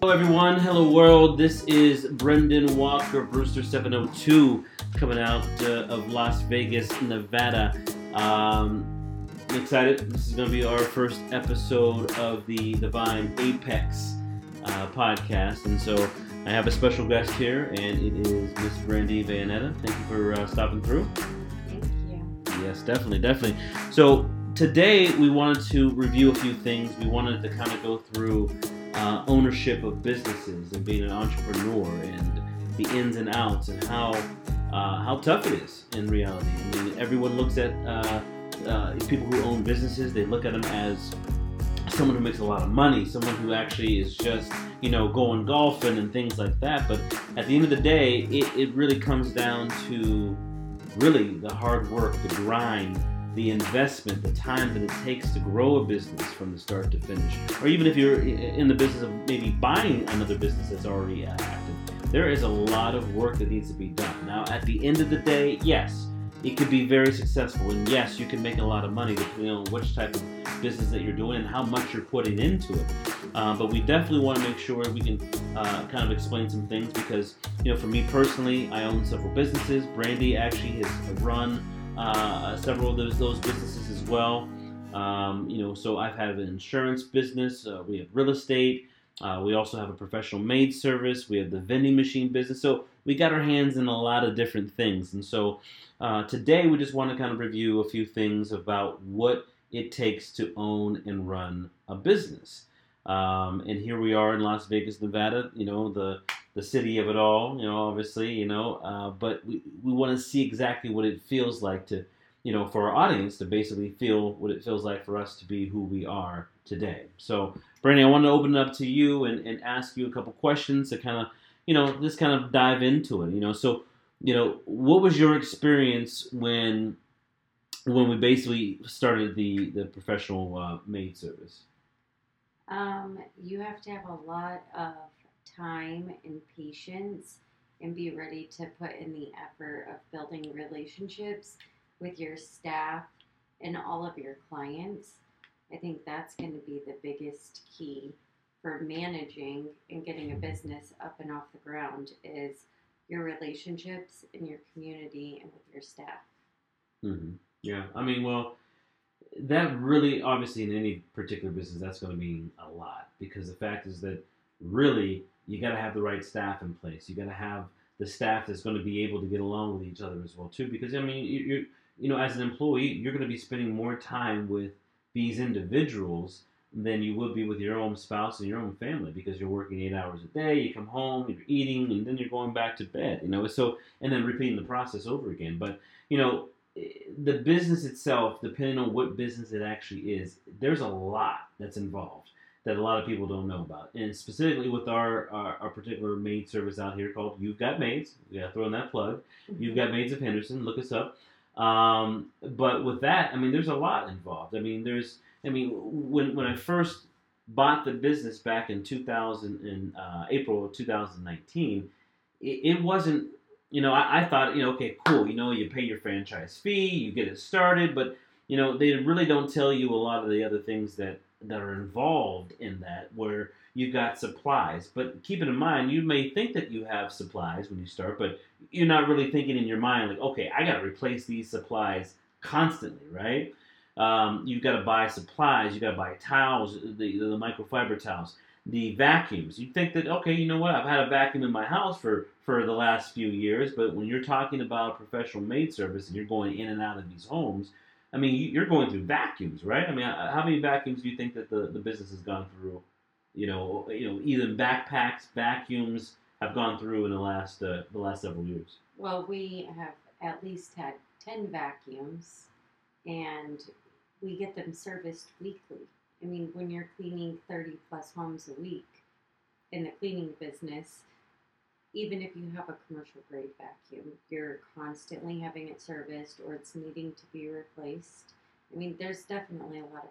Hello, everyone. Hello, world. This is Brendan Walker, Brewster 702, coming out uh, of Las Vegas, Nevada. Um, I'm excited. This is going to be our first episode of the Divine Apex uh, podcast. And so I have a special guest here, and it is Miss Brandy Vanetta. Thank you for uh, stopping through. Thank you. Yes, definitely, definitely. So today we wanted to review a few things. We wanted to kind of go through uh, ownership of businesses and being an entrepreneur and the ins and outs and how uh, how tough it is in reality. I mean, everyone looks at uh, uh, people who own businesses. They look at them as someone who makes a lot of money, someone who actually is just you know going golfing and things like that. But at the end of the day, it, it really comes down to really the hard work, the grind, the investment, the time that it takes to grow a business from the start to finish. Or even if you're in the business of maybe buying another business that's already active, there is a lot of work that needs to be done. Now, at the end of the day, yes, it could be very successful, and yes, you can make a lot of money depending on which type of business that you're doing and how much you're putting into it. Uh, but we definitely want to make sure we can uh, kind of explain some things because, you know, for me personally, I own several businesses. Brandy actually has run uh, several of those those businesses as well. Um, you know, so I've had an insurance business. Uh, we have real estate. Uh, we also have a professional maid service. We have the vending machine business. So we got our hands in a lot of different things. And so uh, today we just want to kind of review a few things about what it takes to own and run a business. Um, and here we are in Las Vegas, Nevada. You know the the city of it all. You know, obviously, you know, uh, but we we want to see exactly what it feels like to, you know, for our audience to basically feel what it feels like for us to be who we are today. So, Brandy, I want to open it up to you and, and ask you a couple questions to kind of, you know, just kind of dive into it. You know, so, you know, what was your experience when when we basically started the the professional uh, maid service? Um, you have to have a lot of time and patience and be ready to put in the effort of building relationships with your staff and all of your clients. I think that's going to be the biggest key for managing and getting a business up and off the ground is your relationships in your community and with your staff. Mm-hmm. Yeah, I mean, well, that really, obviously, in any particular business, that's going to mean a lot because the fact is that really you got to have the right staff in place. You got to have the staff that's going to be able to get along with each other as well too. Because I mean, you're you know, as an employee, you're going to be spending more time with these individuals than you would be with your own spouse and your own family because you're working eight hours a day. You come home, you're eating, and then you're going back to bed. You know, so and then repeating the process over again. But you know, eh, the business itself, depending on what business it actually is, there's a lot that's involved that a lot of people don't know about. And specifically with our, our, our particular maid service out here called You've Got Maids. We gotta throw in that plug. Mm-hmm. You've Got Maids of Henderson. Look us up. Um, but with that, I mean, there's a lot involved. I mean, there's, I mean, when when I first bought the business back in 2000 in uh, April of 2019, it, it wasn't you know, I, I, thought, you know, okay, cool. You know, you pay your franchise fee, you get it started, but you know, they really don't tell you a lot of the other things that that are involved in that, where you've got supplies. But keep it in mind, you may think that you have supplies when you start, but you're not really thinking in your mind like, okay, I got to replace these supplies constantly, right? Um, you've got to buy supplies. you've got to buy towels, the, the microfiber towels the vacuums. You'd think that okay, you know what? I've had a vacuum in my house for for the last few years, but when you're talking about professional maid service and you're going in and out of these homes, I mean, you're going through vacuums, right? I mean, how many vacuums do you think that the, the business has gone through? You know, you know, either backpacks, vacuums have gone through in the last uh, the last several years. Well, we have at least had ten vacuums, and we get them serviced weekly. I mean, when you're cleaning 30 plus homes a week in the cleaning business, even if you have a commercial grade vacuum, you're constantly having it serviced or it's needing to be replaced. I mean, there's definitely a lot of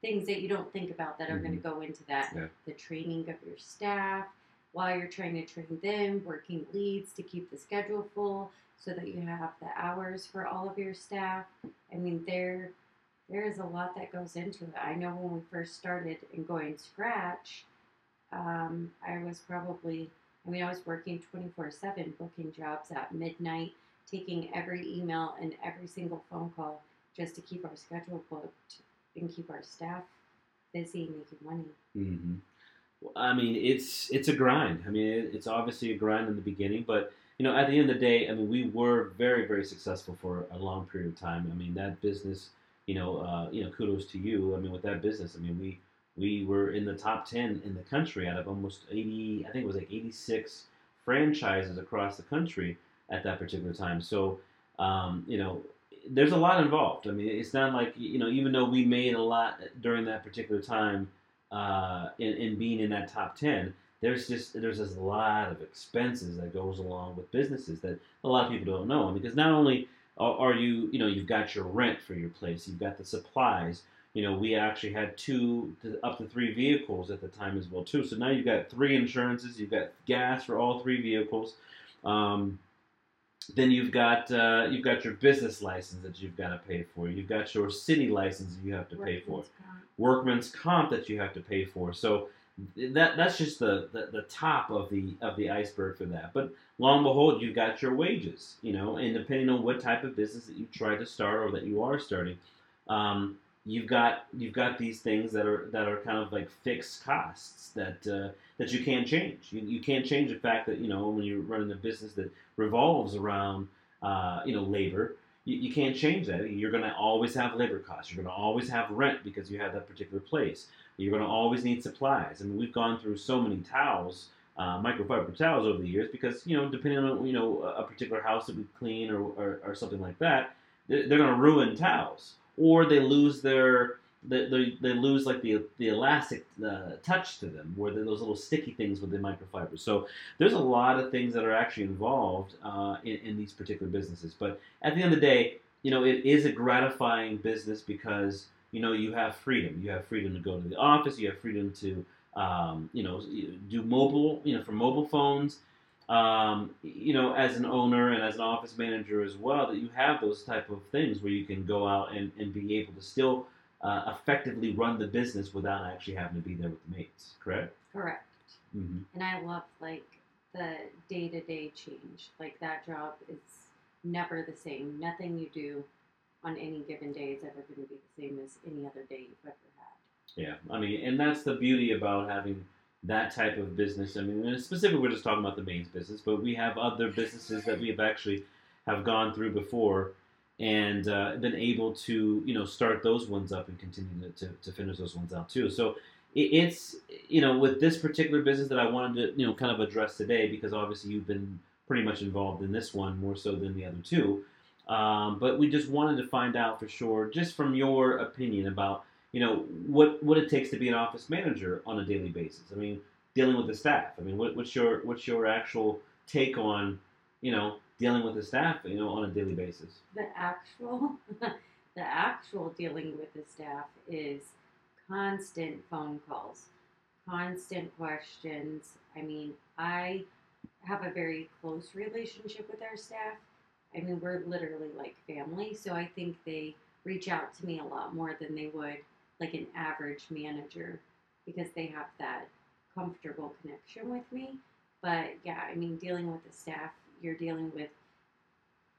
things that you don't think about that are mm-hmm. going to go into that. Yeah. The training of your staff, while you're trying to train them, working leads to keep the schedule full so that you have the hours for all of your staff. I mean, there there is a lot that goes into it. I know when we first started and going scratch, um, I was probably, Mean, I was working 24 7, booking jobs at midnight, taking every email and every single phone call just to keep our schedule booked and keep our staff busy making money. hmm I mean, it's it's a grind. I mean, it, it's obviously a grind in the beginning, but you know, at the end of the day, I mean, we were very very successful for a long period of time. I mean, that business, you know, uh, you know, kudos to you. I mean, with that business, I mean, we we were in the top ten in the country out of almost eighty. I think it was like eighty six franchises across the country at that particular time. So, um, you know, there's a lot involved. I mean, it's not like you know, even though we made a lot during that particular time uh, in, in being in that top 10 there's just there's a lot of expenses that goes along with businesses that a lot of people don't know because not only are you you know you've got your rent for your place you've got the supplies you know we actually had two to, up to three vehicles at the time as well too so now you've got three insurances you've got gas for all three vehicles um, then you've got uh, you've got your business license that you've got to pay for. You've got your city license that you have to pay for. Workman's comp. Workman's comp that you have to pay for. So that that's just the, the, the top of the of the iceberg for that. But long and behold, you've got your wages. You know, and depending on what type of business that you try to start or that you are starting, um, you've got you've got these things that are that are kind of like fixed costs that uh, that you can't change. You, you can't change the fact that you know when you're running a business that revolves around uh, you know labor. You, you can't change that. You're going to always have labor costs. You're going to always have rent because you have that particular place. You're going to always need supplies. I mean, we've gone through so many towels, uh, microfiber towels over the years because you know depending on you know a particular house that we clean or, or, or something like that, they're, they're going to ruin towels or they lose their they, they, they lose like the the elastic uh, touch to them, where those little sticky things with the microfibers. So there's a lot of things that are actually involved uh, in, in these particular businesses. But at the end of the day, you know, it is a gratifying business because you know you have freedom. You have freedom to go to the office. You have freedom to um, you know do mobile. You know, for mobile phones. Um, you know, as an owner and as an office manager as well, that you have those type of things where you can go out and, and be able to still uh, effectively run the business without actually having to be there with the mates. Correct? Correct. Mm-hmm. And I love like the day to day change. Like that job is never the same. Nothing you do on any given day is ever going to be the same as any other day you've ever had. Yeah, I mean, and that's the beauty about having that type of business. I mean, specifically, we're just talking about the mains business, but we have other businesses that we have actually have gone through before and uh, been able to, you know, start those ones up and continue to, to, to finish those ones out too. So it, it's, you know, with this particular business that I wanted to, you know, kind of address today because obviously you've been pretty much involved in this one more so than the other two. Um, but we just wanted to find out for sure, just from your opinion about you know what what it takes to be an office manager on a daily basis. I mean, dealing with the staff. I mean, what, what's your what's your actual take on you know dealing with the staff you know on a daily basis? The actual, the actual dealing with the staff is constant phone calls, constant questions. I mean, I have a very close relationship with our staff. I mean, we're literally like family, so I think they reach out to me a lot more than they would like an average manager because they have that comfortable connection with me. But yeah, I mean, dealing with the staff, you're dealing with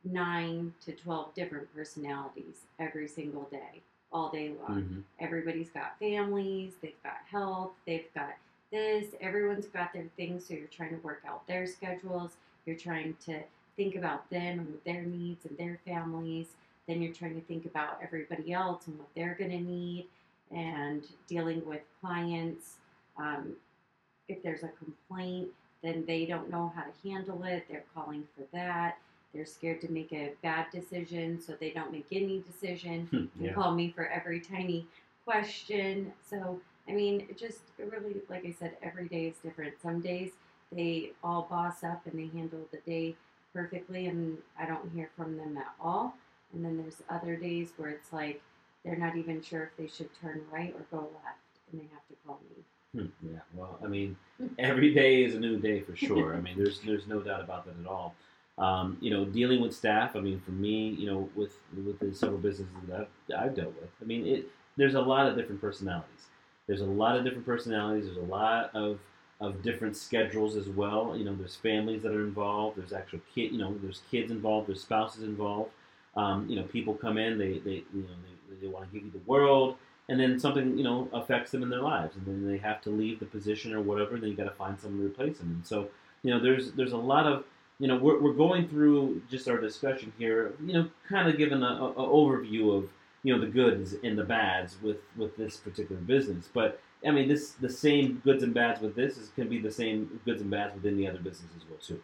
nine to 12 different personalities every single day, all day long. Mm-hmm. Everybody's got families, they've got health, they've got this, everyone's got their things, so you're trying to work out their schedules, you're trying to think about them and their needs and their families. Then you're trying to think about everybody else and what they're going to need and dealing with clients. Um, if there's a complaint, then they don't know how to handle it. They're calling for that. They're scared to make a bad decision, so they don't make any decision and yeah. call me for every tiny question. So, I mean, it just it really, like I said, every day is different. Some days they all boss up and they handle the day perfectly, and I don't hear from them at all. And then there's other days where it's like they're not even sure if they should turn right or go left, and they have to call me. Hmm, yeah, well, I mean, every day is a new day for sure. I mean, there's there's no doubt about that at all. Um, you know, dealing with staff. I mean, for me, you know, with with the several businesses that I've, I've dealt with, I mean, it there's a lot of different personalities. There's a lot of different personalities. There's a lot of of different schedules as well. You know, there's families that are involved. There's actual kid. You know, there's kids involved. There's spouses involved. Um, you know, people come in. They they you know they, they want to give you the world, and then something you know affects them in their lives, and then they have to leave the position or whatever. And then you got to find someone to replace them. And so you know, there's there's a lot of you know we're, we're going through just our discussion here. You know, kind of giving a, a, a overview of you know the goods and the bads with with this particular business, but I mean, this the same goods and bads with this is can be the same goods and bads within the other business as well too.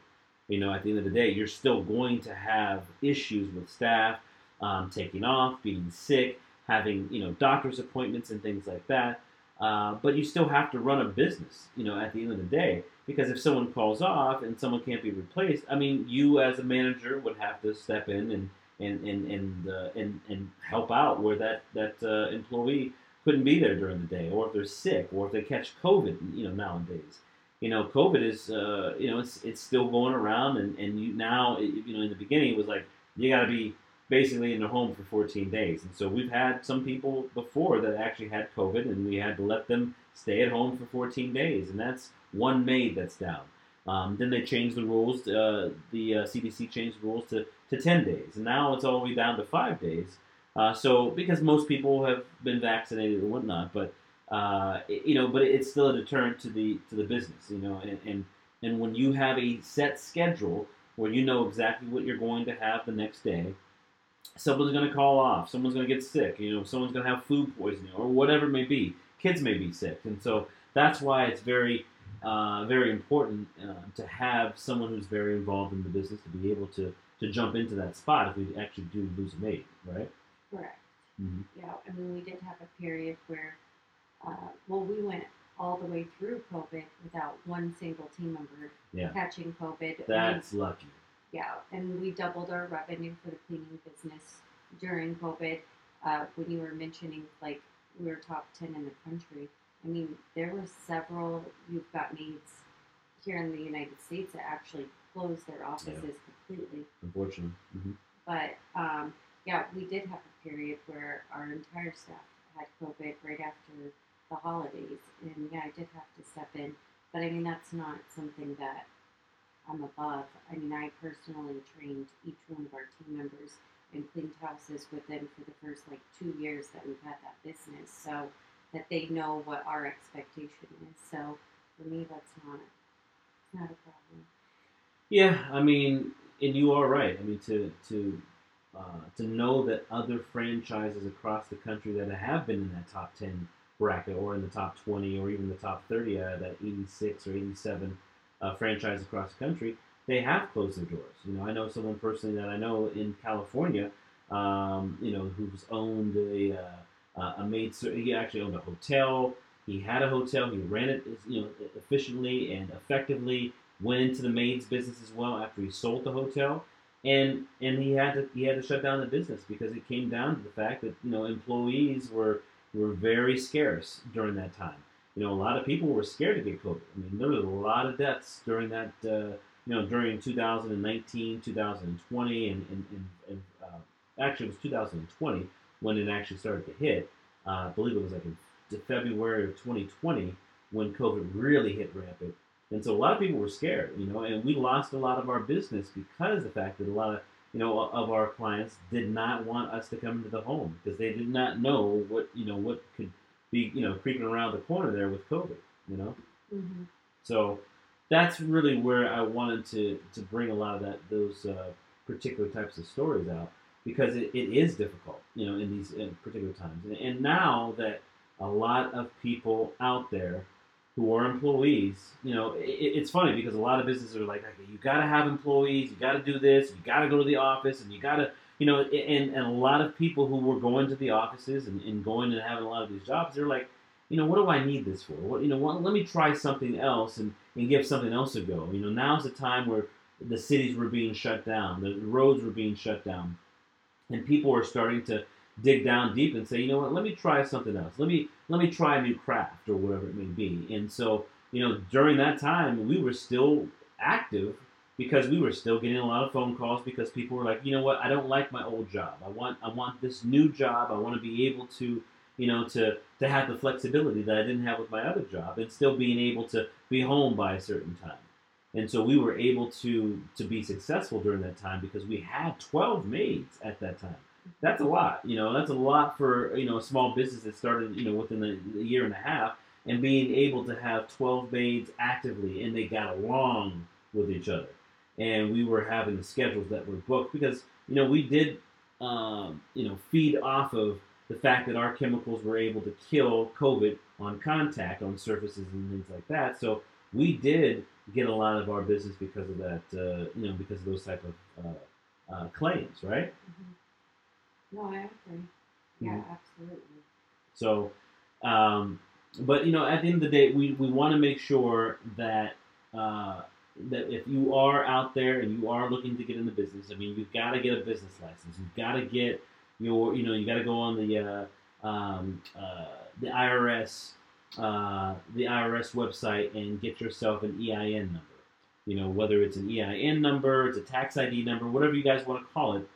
You know, at the end of the day, you're still going to have issues with staff um, taking off, being sick, having you know doctor's appointments and things like that. Uh, but you still have to run a business. You know, at the end of the day, because if someone calls off and someone can't be replaced, I mean, you as a manager would have to step in and and and and uh, and, and help out where that that uh, employee couldn't be there during the day, or if they're sick, or if they catch COVID, you know, nowadays. You know, COVID is, uh, you know, it's, it's still going around, and, and you now, you know, in the beginning, it was like, you got to be basically in the home for 14 days. And so we've had some people before that actually had COVID, and we had to let them stay at home for 14 days, and that's one maid that's down. Um, then they changed the rules. Uh, the uh, CDC changed the rules to, to 10 days, and now it's all the way down to five days. Uh, so because most people have been vaccinated or whatnot, but uh, you know, but it's still a deterrent to the to the business, you know, and, and and when you have a set schedule where you know exactly what you're going to have the next day, someone's going to call off, someone's going to get sick, you know, someone's going to have food poisoning or whatever it may be. Kids may be sick, and so that's why it's very uh, very important uh, to have someone who's very involved in the business to be able to to jump into that spot if we actually do lose a mate, right? Correct. Mhm. Yeah, I mean, we did have a period where, uh, well, we went all the way through COVID without one single team member Yeah. catching COVID. That's lucky. Yeah, and we doubled our revenue for the cleaning business during COVID. Uh, when you were mentioning like we were top ten in the country, I mean there were several. You've got needs here in the United States that actually closed their offices completely. Unfortunately. hmm But um, yeah, we did have a period where our entire staff had COVID right after the holidays, and yeah, I did have to step in. But I mean that's not something that Above. I mean, I personally trained each one of our team members and cleaned houses with them for the first like two years that we've had that business, so that they know what our expectation is. So for me, that's not it's not a problem. Yeah, I mean, and you are right. I mean, to to uh, to know that other franchises across the country that have been in that top ten bracket, or in the top twenty, or even the top thirty out of that eighty-six or eighty-seven uh, franchise across the country, they have closed their doors. You know, I know someone personally that I know in California, um, you know, who's owned a uh, a maid. He actually owned a hotel. He had a hotel. He ran it, you know, efficiently and effectively. Went into the maid's business as well after he sold the hotel, and and he had to he had to shut down the business because it came down to the fact that you know employees were were very scarce during that time. You know, a lot of people were scared to get COVID. I mean, there was a lot of deaths during that. Uh, you know, during 2019, 2020, and, and, and, uh, actually it was 2020 when it actually started to hit. Uh, I believe it was like in February of 2020 when COVID really hit rampant. And so a lot of people were scared, you know, and we lost a lot of our business because of the fact that a lot of, you know, of our clients did not want us to come into the home because they did not know what, you know, what could be, you know, creeping around the corner there with COVID, you know. Mm-hmm. So that's really where I wanted to, to bring a lot of that those uh, particular types of stories out because it, it is difficult, you know, in these in particular times. And, and now that a lot of people out there who are employees, you know, it, it's funny because a lot of businesses are like, okay, you got to have employees, you got to do this, you got to go to the office, and you got to, you know, and, and a lot of people who were going to the offices and, and going and having a lot of these jobs, they're like, you know, what do I need this for? What, you know, what, let me try something else and, and give something else a go. You know, now's the time where the cities were being shut down, the roads were being shut down, and people were starting to dig down deep and say, you know what, let me try something else. Let me let me try a new craft or whatever it may be. And so, you know, during that time, we were still active because we were still getting a lot of phone calls because people were like, you know what, I don't like my old job. I want I want this new job. I want to be able to, you know, to to have the flexibility that I didn't have with my other job, and still being able to be home by a certain time. And so we were able to to be successful during that time because we had 12 maids at that time. That's a lot, you know. That's a lot for you know a small business that started you know within a, a year and a half, and being able to have 12 maids actively and they got along with each other, and we were having the schedules that were booked because you know we did um, you know feed off of the fact that our chemicals were able to kill COVID on contact on surfaces and things like that. So we did get a lot of our business because of that, uh, you know, because of those type of uh, uh, claims, right? Mm-hmm. No, I agree. Yeah, Mhm. absolutely. So, um, but you know, at the end of the day, we, we want to make sure that uh, that if you are out there and you are looking to get in the business, I mean, you've got to get a business license. You've got to get your, you know, you got to go on the uh, um, uh, the IRS uh, the IRS website and get yourself an EIN number. You know, whether it's an EIN number, it's a tax ID number, whatever you guys want to call it,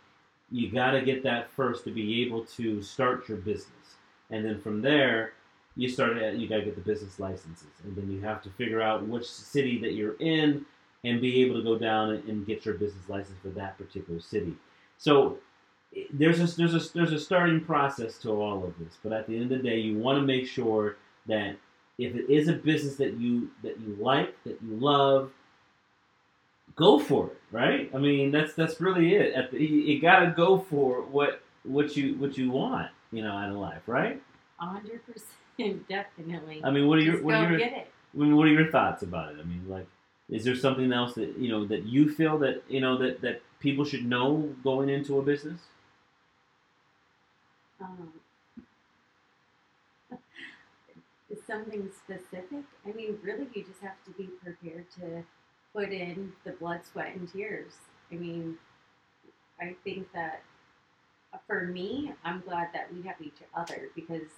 you got to get that first to be able to start your business. And then from there, you start you got to get the business licenses. And then you have to figure out which city that you're in and be able to go down and, and get your business license for that particular city. So there's a, there's a, there's a starting process to all of this. But at the end of the day, you want to make sure that if it is a business that you that you like, that you love, go for it, right? I mean, that's that's really it. At the, you, you got to go for what what you what you want, you know, out of life, right? Hundred percent, definitely. I mean, what are your Just what are your get it. I mean, what are your thoughts about it? I mean, like, is there something else that you know that you feel that you know that that people should know going into a business? Um, something specific? I mean, really, you just have to be prepared to put in the blood, sweat, and tears. I mean, I think that uh, for me, I'm glad that we have each other because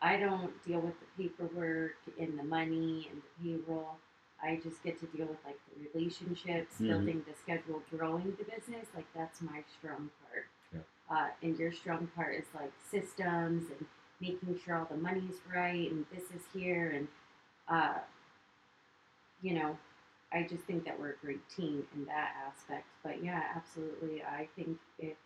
I don't deal with the paperwork and the money and the payroll. I just get to deal with like the relationships, Mhm. building the schedule, growing the business. Like that's my strong part. Yeah. Uh, and your strong part is like systems and making sure all the money's right and this is here and uh, you know, I just think that we're a great team in that aspect. But yeah, absolutely. I think if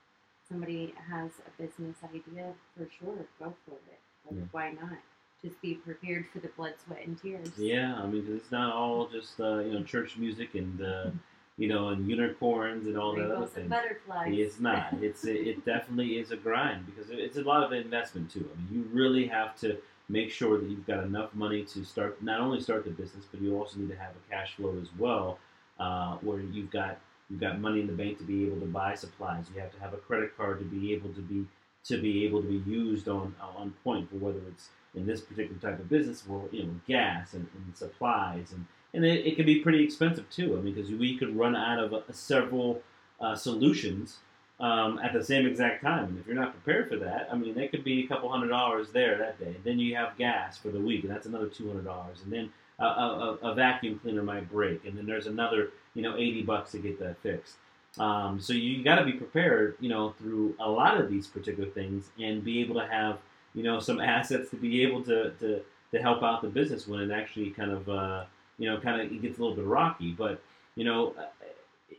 somebody has a business idea, for sure, go for it. Like, Yeah. why not? Just be prepared for the blood, sweat, and tears. Yeah, I mean, it's not all just uh, you know church music and uh, you know and unicorns and all that other Rainbows thing. and butterflies. It's not. It's it, it definitely is a grind because it's a lot of investment too. I mean, you really have to make sure that you've got enough money to start not only start the business, but you also need to have a cash flow as well, uh, where you've got you've got money in the bank to be able to buy supplies. You have to have a credit card to be able to be to be able to be used on on point for whether it's in this particular type of business, for you know, gas and, and supplies and and it, it can be pretty expensive too. I mean, because we could run out of uh, several uh, solutions um, at the same exact time. And if you're not prepared for that, I mean, that could be a couple hundred dollars there that day. Then you have gas for the week, and that's another two hundred dollars. And then a, a, a- a vacuum cleaner might break, and then there's another, you know, eighty bucks to get that fixed. Um, so you got to be prepared, you know, through a lot of these particular things, and be able to have, you know, some assets to be able to to, to help out the business when it actually kind of, uh, you know, kind of it gets a little bit rocky. But you know,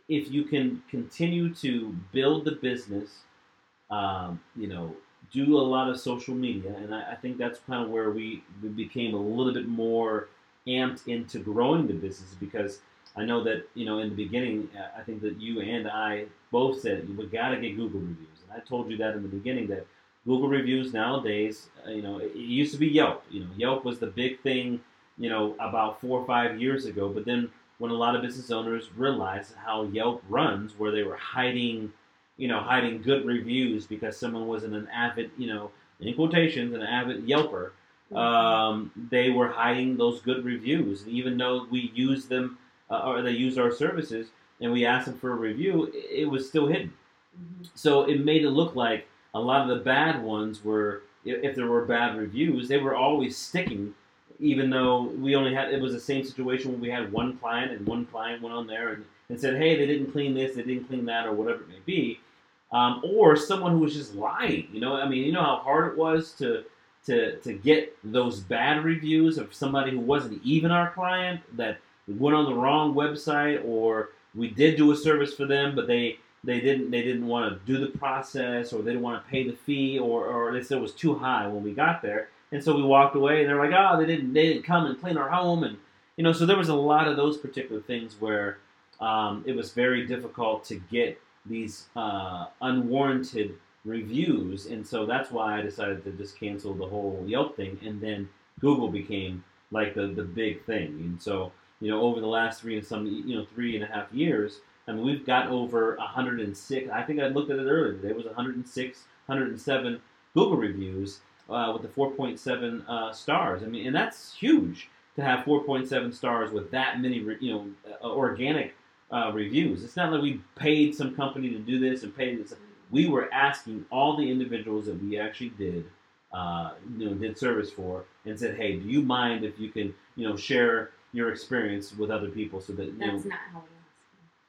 if you can continue to build the business, um, you know, do a lot of social media, and I, I think that's kind of where we, we became a little bit more amped into growing the business because I know that you know in the beginning, uh, I think that you and I both said we got to get Google reviews, and I told you that in the beginning that Google reviews nowadays, uh, you know, it, used to be Yelp. You know, Yelp was the big thing, you know, about four or five years ago, but then when a lot of business owners realized how Yelp runs, where they were hiding, you know, hiding good reviews because someone wasn't an avid, you know, in quotations, an avid Yelper, um, they were hiding those good reviews. And even though we used them, uh, or they used our services, and we asked them for a review, it, it was still hidden. Mhm. So it made it look like a lot of the bad ones were, if there were bad reviews, they were always sticking, even though we only had, it was the same situation when we had one client and one client went on there and, and said, hey, they didn't clean this, they didn't clean that, or whatever it may be. Um, or someone who was just lying. You know, I mean, you know how hard it was to to to get those bad reviews of somebody who wasn't even our client that went on the wrong website or we did do a service for them but they they didn't they didn't want to do the process or they didn't want to pay the fee or, or they said it was too high when we got there. And so we walked away and they're like oh they didn't they didn't come and clean our home and you know so there was a lot of those particular things where um, it was very difficult to get these uh, unwarranted reviews. And so that's why I decided to just cancel the whole Yelp thing and then Google became like the the big thing. And so you know over the last three and some you know three and a half years I mean, we've got over 106. I think I looked at it earlier. It was 106, 107 Google reviews uh, with the 4.7 uh, stars. I mean, and that's huge to have 4.7 stars with that many, you know, uh, organic uh, reviews. It's not like we paid some company to do this and paid this. We were asking all the individuals that we actually did, uh, you know, did service for, and said, "Hey, do you mind if you can, you know, share your experience with other people so that you That's know." not how them.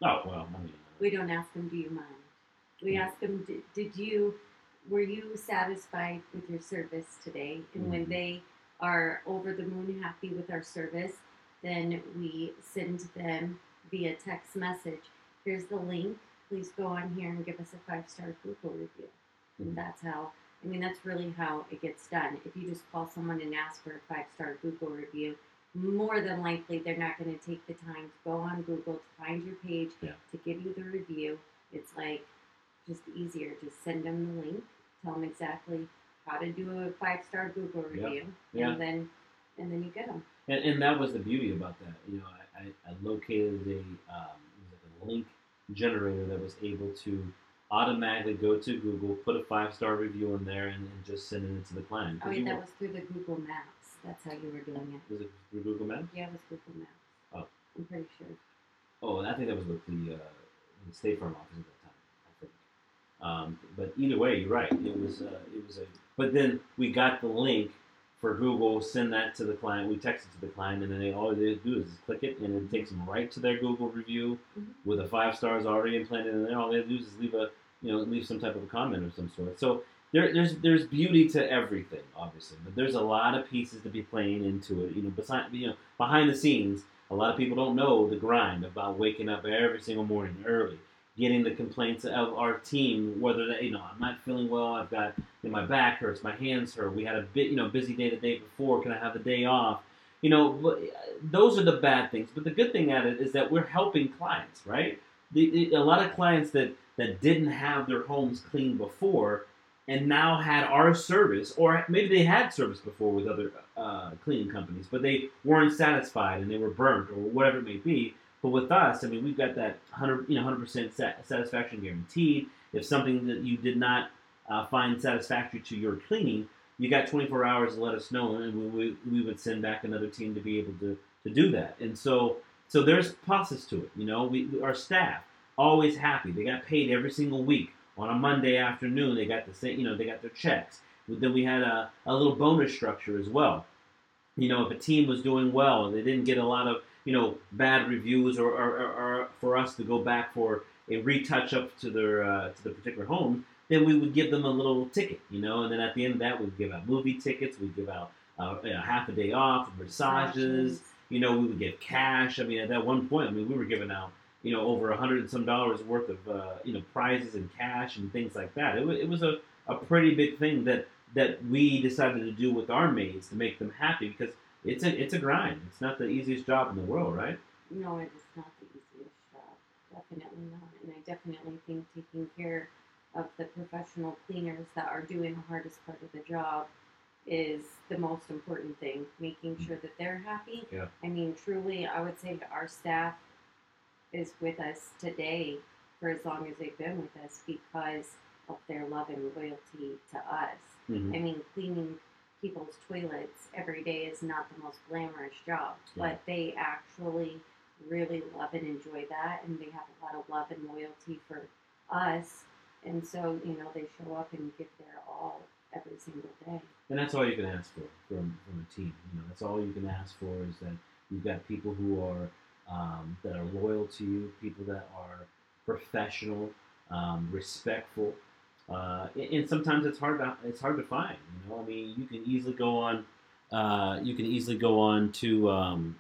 Oh well, I mean, We don't ask them, do you mind? We ask them, did, did you, were you satisfied with your service today? And when Mhm. they are over the moon happy with our service, then we send them via text message. Here's the link. Please go on here and give us a five star Google review. Mhm. And that's how, I mean, that's really how it gets done. If you just call someone and ask for a five star Google review, more than likely they're not going to take the time to go on Google to find your page Yeah. to give you the review. It's like just easier. to send them the link, tell them exactly how to do a five star Google review, Yeah. and then and then you get them. and, and that was the beauty about that. You know, I, I, I located a um, it was like a link generator that was able to automatically go to Google, put a five star review in there, and, and just send it to the client. Oh, yeah, that was through the Google Maps. That's how you were doing it. was it through Google Maps? Yeah, it was Google Maps. Oh. I'm pretty sure. Oh, and I think that was with the, uh, the State Farm office at that time. I think. Um, but either way, you're right. It was uh, it was a. But then we got the link for Google. Send that to the client. We text it to the client, and then they all they do is click it, and it takes them right to their Google review Mhm. with the five stars already implanted in there. All they do is leave a you know leave some type of a comment of some sort. So. There, there's there's beauty to everything, obviously, but there's a lot of pieces to be playing into it. You know, beside you know behind the scenes, a lot of people don't know the grind about waking up every single morning early, getting the complaints of our team, whether they, you know, I'm not feeling well, I've got, you know, my back hurts, my hands hurt, we had a bit, you know, busy day the day before, can I have the day off? You know, uh, those are the bad things. But the good thing at it is that we're helping clients, right? The, the, a lot of clients that, that didn't have their homes cleaned before and now had our service, or maybe they had service before with other uh, cleaning companies, but they weren't satisfied and they were burnt or whatever it may be. But with us, I mean, we've got that hundred, you know, hundred percent satisfaction guaranteed. If something that you did not uh, find satisfactory to your cleaning, you got 24 hours to let us know, and we, we, we would send back another team to be able to, to do that. And so, so there's process to it. You know, we, we our staff always happy. They got paid every single week on a Monday afternoon. They got the same, you know, they got their checks. Then we had a, a little bonus structure as well. You know, if a team was doing well, and they didn't get a lot of you know bad reviews, or, or, or, or for us to go back for a retouch up to their uh, to the particular home, then we would give them a little ticket, you know, and then at the end of that, we'd give out movie tickets, we'd give out uh, you know, half a day off, massages, you know, we would give cash. I mean, at that one point, I mean, we were giving out, you know, over a hundred and some dollars worth of, uh, you know, prizes and cash and things like that. It was, it was a, a pretty big thing that that we decided to do with our maids to make them happy because it's a it's a grind. It's not the easiest job in the world, right? No, it is not the easiest job. Definitely not. And I definitely think taking care of the professional cleaners that are doing the hardest part of the job is the most important thing. Making sure that they're happy. Yeah. I mean, truly, I would say to our staff is with us today for as long as they've been with us because of their love and loyalty to us. Mm-hmm. I mean, cleaning people's toilets every day is not the most glamorous job, Yeah. but they actually really love and enjoy that, and they have a lot of love and loyalty for us. And so, you know, they show up and give their all every single day. And that's all you can ask for from, from a team. You know, that's all you can ask for is that you've got people who are um, that are loyal to you, people that are professional, um, respectful, uh, and- and sometimes it's hard to it's hard to find. You know, I mean, you can easily go on uh, you can easily go on to um,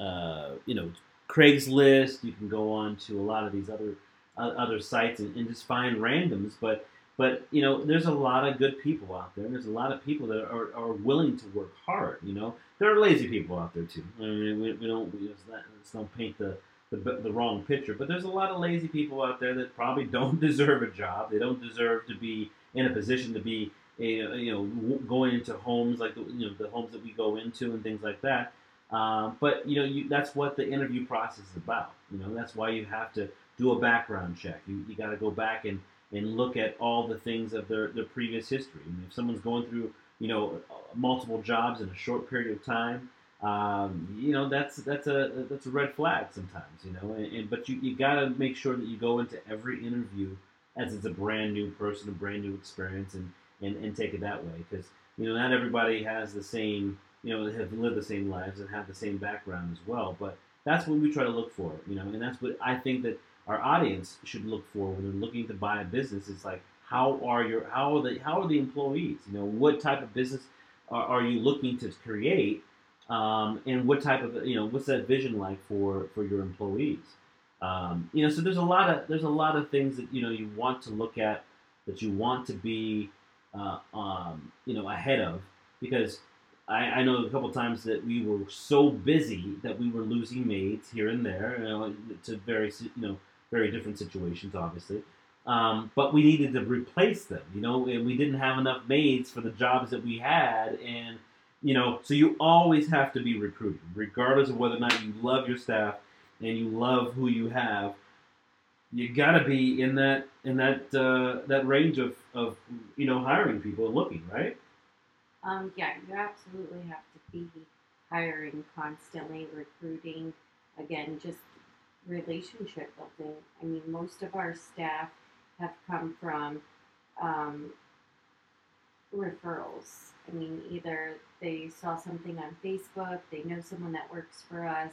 uh, you know Craigslist. You can go on to a lot of these other other sites and, and just find randoms. But but you know, there's a lot of good people out there. and There's a lot of people that are, are willing to work hard. You know, there are lazy people out there too. I mean, we, we don't we just, let's don't paint the, the the wrong picture. But there's a lot of lazy people out there that probably don't deserve a job. They don't deserve to be in a position to be a, you know going into homes like the, you know the homes that we go into and things like that. Um, but you know you, that's what the interview process is about. You know that's why you have to do a background check. You, you got to go back and, and look at all the things of their, their previous history. Mean, if someone's going through you know multiple jobs in a short period of time, um, you know that's that's a that's a red flag sometimes. You know, and, and but you, you got to make sure that you go into every interview as it's a brand new person, a brand new experience, and and, and take it that way because you know not everybody has the same you know have lived the same lives and have the same background as well. But that's what we try to look for. You know, and that's what I think that our audience should look for when they're looking to buy a business. It's like how are your how are the how are the employees? You know, what type of business are, are you looking to create? Um, and what type of you know what's that vision like for for your employees? Um, you know, so there's a lot of there's a lot of things that you know you want to look at that you want to be uh, um, you know ahead of because I, I know a couple times that we were so busy that we were losing maids here and there you know, to very you know very different situations obviously. Um, but we needed to replace them you know and we didn't have enough maids for the jobs that we had. And you know so you always have to be recruiting regardless of whether or not you love your staff and you love who you have. You got to be in that in that uh, that range of, of you know hiring people and looking right? Um, yeah, you absolutely have to be hiring constantly, recruiting. Again, just relationship building. I mean, most of our staff have come from um, referrals. I mean, either they saw something on Facebook, they know someone that works for us,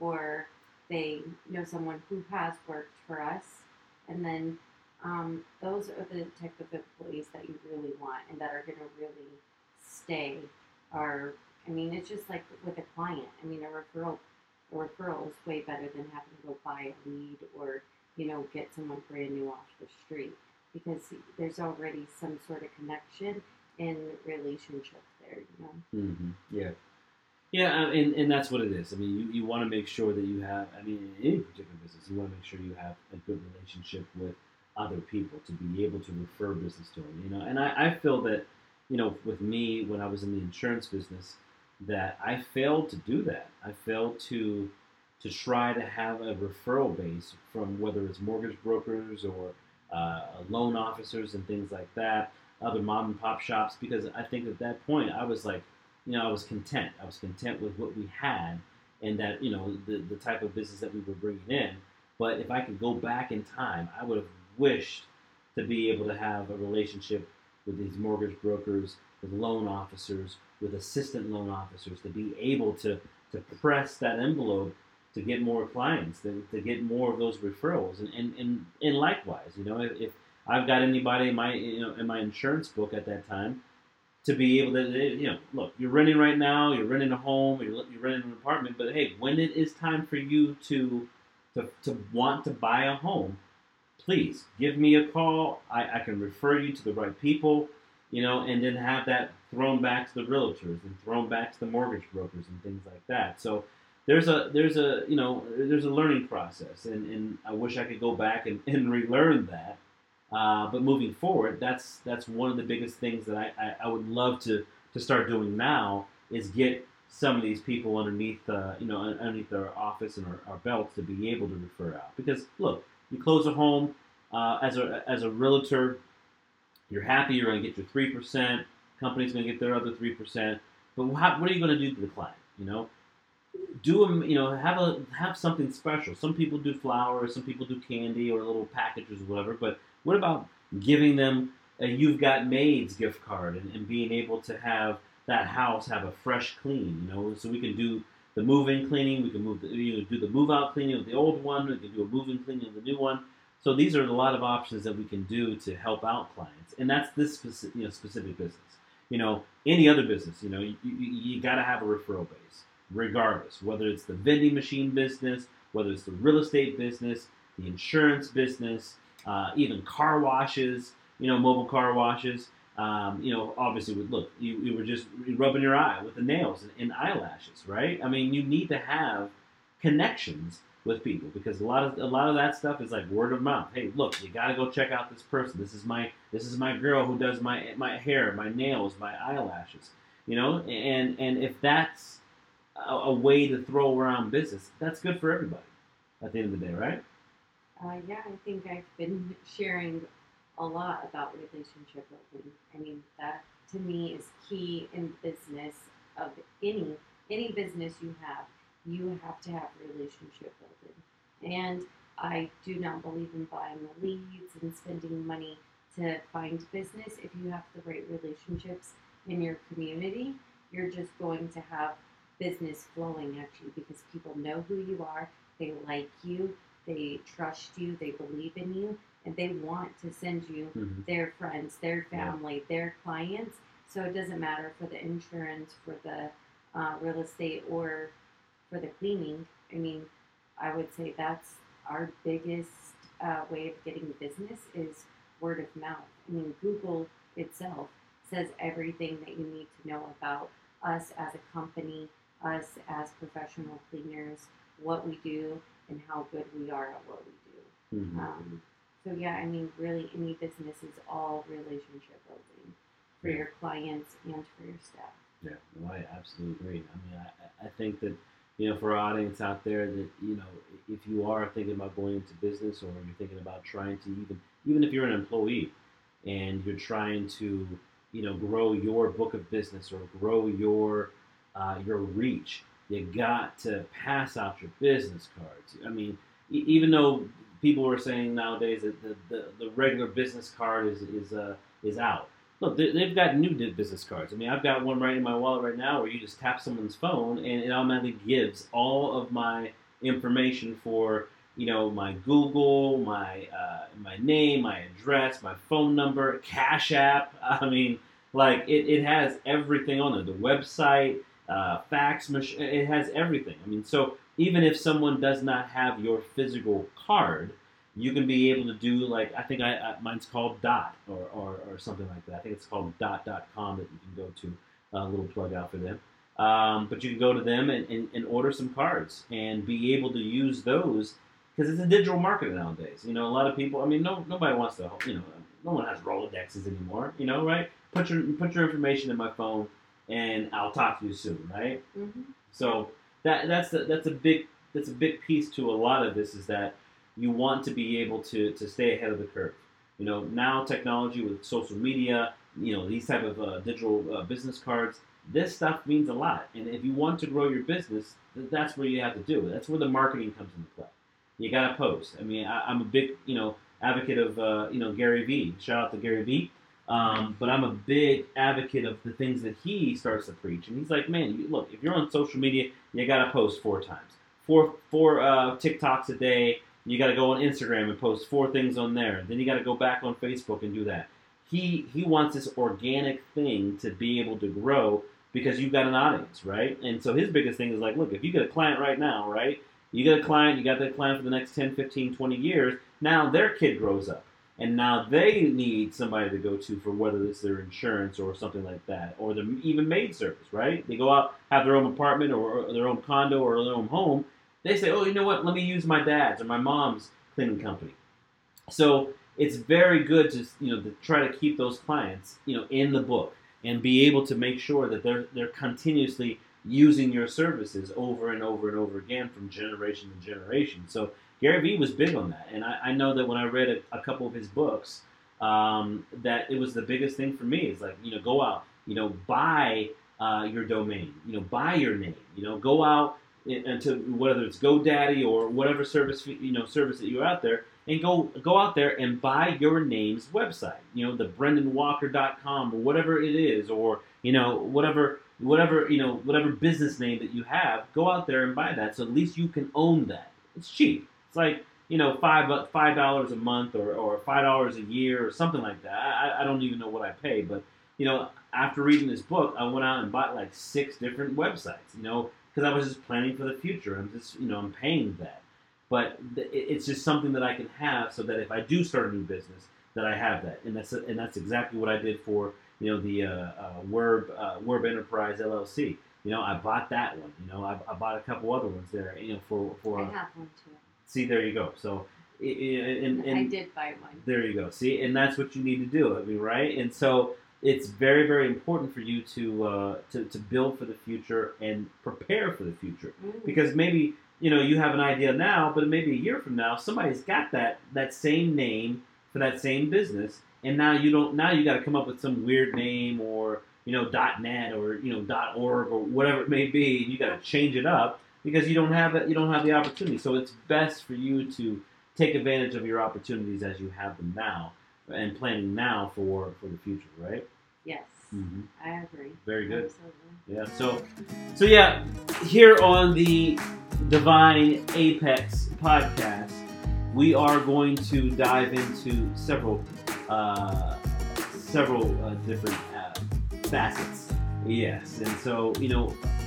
or they know someone who has worked for us. And then um, those are the type of employees that you really want and that are going to really stay are I mean it's just like with a client. I mean a referral a referral is way better than having to go buy a lead or, you know, get someone brand new off the street because there's already some sort of connection and relationship there, you know. Mm-hmm. Yeah, yeah, uh, and, and that's what it is. I mean, you, you want to make sure that you have. I mean, in any particular business, you want to make sure you have a good relationship with other people to be able to refer business to them. You know, and I, I feel that you know with me when I was in the insurance business that I failed to do that. I failed to to try to have a referral base from whether it's mortgage brokers or uh, loan officers and things like that, other mom and pop shops, because I think at that point I was like, you know, I was content. I was content with what we had and that, you know, the, the type of business that we were bringing in. But if I could go back in time, I would have wished to be able to have a relationship with these mortgage brokers, with loan officers, with assistant loan officers, to be able to, to press that envelope to get more clients, to, to get more of those referrals, and, and, and, and likewise, you know, if, if I've got anybody in my you know in my insurance book at that time, to be able to you know look, you're renting right now, you're renting a home, you're, you're renting an apartment, but hey, when it is time for you to to, to want to buy a home, please give me a call. I, I can refer you to the right people, you know, and then have that thrown back to the realtors and thrown back to the mortgage brokers and things like that. So there's a there's a you know there's a learning process, and, and I wish I could go back and, and relearn that. Uh, but moving forward, that's that's one of the biggest things that I, I, I would love to to start doing now is get some of these people underneath uh, you know underneath our office and our, our belts to be able to refer out. Because look, you close a home uh, as a as a realtor, you're happy you're going to get your three percent. Company's going to get their other three percent. But how, what are you going to do to the client? You know, do them. You know, have a have something special. Some people do flowers. Some people do candy or little packages or whatever. But what about giving them a "You've Got Maids" gift card and, and being able to have that house have a fresh clean? You know, so we can do the move-in cleaning. We can move the, you know, do the move-out cleaning of the old one. We can do a move-in cleaning of the new one. So these are a lot of options that we can do to help out clients, and that's this specific, you know, specific business. You know, any other business, you know, you, you, you got to have a referral base, regardless whether it's the vending machine business, whether it's the real estate business, the insurance business, uh, even car washes, you know, mobile car washes. Um, you know, obviously, with look, you, you were just rubbing your eye with the nails and, and eyelashes, right? I mean, you need to have connections with people because a lot of a lot of that stuff is like word of mouth. Hey, look, you got to go check out this person. This is my this is my girl who does my my hair, my nails, my eyelashes. You know, and and if that's a, a way to throw around business, that's good for everybody at the end of the day, right? Uh, yeah, I think I've been sharing a lot about relationship building. I mean, that to me is key in business of any any business you have. You have to have relationship building, and I do not believe in buying the leads and spending money to find business. If you have the right relationships in your community, you're just going to have business flowing at you because people know who you are, they like you, they trust you, they believe in you, and they want to send you Mm-hmm. their friends, their Yeah. family, their clients. So it doesn't matter for the insurance, for the uh, real estate, or for the cleaning. I mean, I would say that's our biggest uh, way of getting business is word of mouth. I mean, Google itself says everything that you need to know about us as a company, us as professional cleaners, what we do, and how good we are at what we do. Mhm. Um, so yeah, I mean, really, any business is all relationship building for Yeah. your clients and for your staff. Yeah, no, I absolutely agree. I mean, I, I think that you know, for our audience out there, that you know, if you are thinking about going into business or you're thinking about trying to even, even if you're an employee and you're trying to, you know, grow your book of business or grow your uh, your reach, you got to pass out your business cards. I mean, even though people are saying nowadays that the, the, the regular business card is is uh, is out. Look, they, they've got new business cards. I mean, I've got one right in my wallet right now where you just tap someone's phone and it automatically gives all of my information for you know my Google, my uh, my name, my address, my phone number, Cash App. I mean, like it, it has everything on there. The website, uh, fax machine, it has everything. I mean, so even if someone does not have your physical card, you can be able to do like I think I, I mine's called Dot or, or, or something like that. I think it's called Dot.com that you can go to. A little plug out for them. Um, but you can go to them and, and, and order some cards and be able to use those because it's a digital market nowadays. You know, a lot of people. I mean, no nobody wants to. You know, no one has Rolodexes anymore. You know, right? Put your put your information in my phone, and I'll talk to you soon, right? Mm-hmm. So that that's that's a big that's a big piece to a lot of this is that you want to be able to to stay ahead of the curve. You know, now technology with social media, you know, these type of uh, digital uh, business cards, this stuff means a lot. And if you want to grow your business, th- that's where you have to do it. That's where the marketing comes into play. You got to post. I mean, I, I'm a big, you know, advocate of, uh, you know, Gary Vee. Shout out to Gary Vee. Um, but I'm a big advocate of the things that he starts to preach. And he's like, man, you, look, if you're on social media, you got to post four times, four four uh, TikToks a day. You got to go on Instagram and post four things on there. Then you got to go back on Facebook and do that. He he wants this organic thing to be able to grow because you've got an audience, right? And so his biggest thing is like, look, if you get a client right now, right? You get a client, you got that client for the next 10, 15, 20 years. Now their kid grows up. And now they need somebody to go to for whether it's their insurance or something like that, or the even maid service, right? They go out, have their own apartment or their own condo or their own home. They say, oh, you know what? Let me use my dad's or my mom's cleaning company. So it's very good to you know to try to keep those clients you know in the book and be able to make sure that they're they're continuously using your services over and over and over again from generation to generation. So Gary Vee was big on that, and I, I know that when I read a, a couple of his books, um, that it was the biggest thing for me. Is like you know go out, you know buy uh, your domain, you know buy your name, you know go out and into whether it's GoDaddy or whatever service you know service that you're out there, and go go out there and buy your name's website. You know the BrendanWalker.com or whatever it is, or you know whatever whatever you know whatever business name that you have. Go out there and buy that, so at least you can own that. It's cheap. It's like you know five bu- five dollars a month or, or five dollars a year or something like that. I, I don't even know what I pay, but you know after reading this book, I went out and bought like six different websites. You know because I was just planning for the future. I'm just you know I'm paying that, but th- it's just something that I can have so that if I do start a new business, that I have that, and that's and that's exactly what I did for you know the uh, uh, Werb uh, Werb Enterprise LLC. You know I bought that one. You know I, I bought a couple other ones there. You know for for I uh, have one too. see there you go. So and, and I did buy one. there you go. See, and that's what you need to do. I mean, right? And so it's very, very important for you to uh, to to build for the future and prepare for the future Mm. because maybe you know you have an idea now, but maybe a year from now somebody's got that that same name for that same business, and now you don't. Now you got to come up with some weird name or you know .net or you know .org or whatever it may be. You got to change it up because you don't have it. You don't have the opportunity. So it's best for you to take advantage of your opportunities as you have them now and planning now for for the future. Right? Yes, Mm-hmm. I agree. Very good. Absolutely. Yeah. So, so yeah, here on the Divine Apex podcast, we are going to dive into several, uh, several uh, different uh, facets. Yes, and so you know,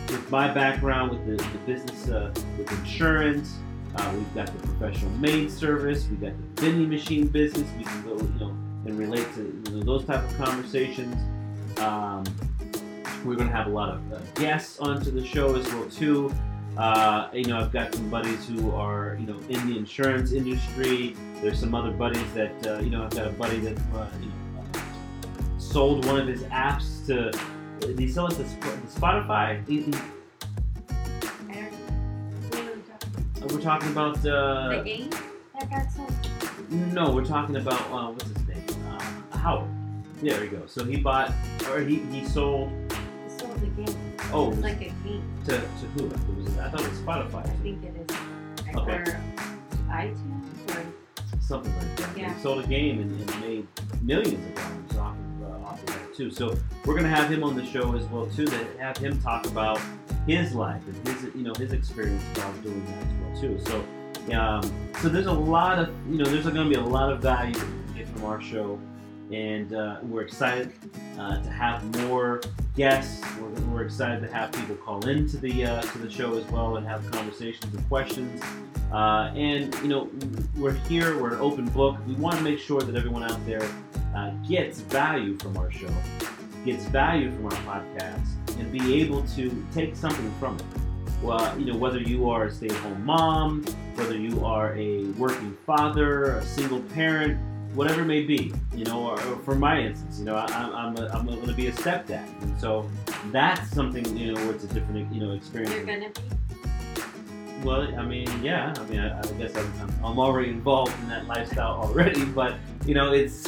with my background with the, the business, uh, with insurance, uh, we've got the professional maid service, we've got the vending machine business. We can go, you know, and relate to you know, those type of conversations. Um, we're going to have a lot of uh, guests onto the show as well too. Uh, you know, I've got some buddies who are you know in the insurance industry. There's some other buddies that uh, you know. I've got a buddy that uh, you know sold one of his apps to. He sell it to Spotify? He- we're talking about. Uh, the game that got sold. No, we're talking about uh, what's his name? Uh, Howard. There you go. So he bought, or he, he sold. He sold the game. Oh, It's like a game. to, to who? It was, I thought it was Spotify. I think it is. Okay. Or iTunes or something like that. Yeah. He sold a game and, and made millions of dollars off of, uh, off of that too. So we're gonna have him on the show as well too. To have him talk about his life and his you know his experience while doing that as well too. So um, so there's a lot of you know there's gonna be a lot of value get from our show, and uh, we're excited uh, to have more guests. We're, we're excited to have people call into the uh, to the show as well and have conversations and questions. Uh, and you know, we're here. We're an open book. We want to make sure that everyone out there uh, gets value from our show, gets value from our podcast, and be able to take something from it. Well, you know, whether you are a stay-at-home mom, whether you are a working father, a single parent, whatever it may be, you know, or, or for my instance, you know, I, I'm I'm, a, I'm going to be a stepdad, and so that's something you know, where it's a different you know experience. you're gonna be. Well, I mean, yeah. I mean, I, I guess I'm, I'm already involved in that lifestyle already, but you know, it's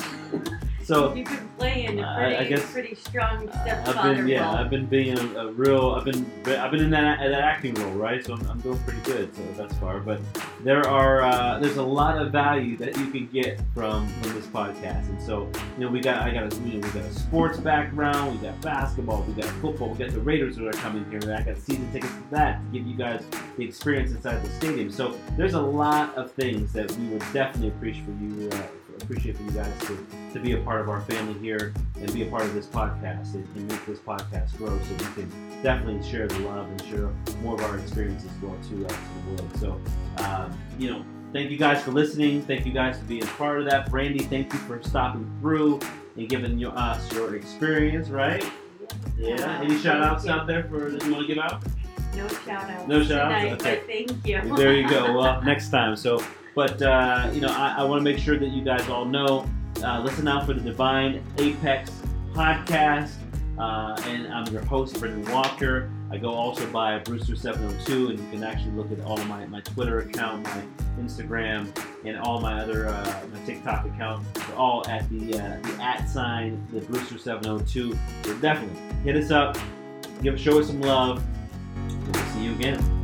so. You've been playing a pretty, I guess- pretty strong stepfather I've been, yeah, role. I've been being a, a real, I've been, I've been in that, that acting role, right? So I'm, I'm doing pretty good, so that's far. But there are, uh, there's a lot of value that you can get from from this podcast, and so you know, we got, I got a, you know, we got a sports background, we got basketball, we got football, we got the Raiders that are coming here. I got season tickets to that to give you guys the experience inside the stadium. So there's a lot of things that we would definitely appreciate for you, uh, appreciate for you guys to, to be a part of our family here and be a part of this podcast and, and make this podcast grow so we can definitely share the love and share more of our experiences as well too out to the world. So, um, you know, thank you guys for listening. Thank you guys for being a part of that. Brandy, thank you for stopping through and giving you, us your experience, right? Yeah. Any shout outs out there for that you want to give out? No shout outs. No shout outs? Okay. Thank you. there you go. Well, next time. So, but uh, you know, I, I want to make sure that you guys all know. Uh, listen out for the Divine Apex podcast, uh, and I'm your host, Brendan Walker. I go also by Brewster702, and you can actually look at all my, my Twitter account, my Instagram, and all my other uh, my TikTok account. They're all at the uh, the at sign the Brewster702. So definitely hit us up, give show us some love. We'll see you again.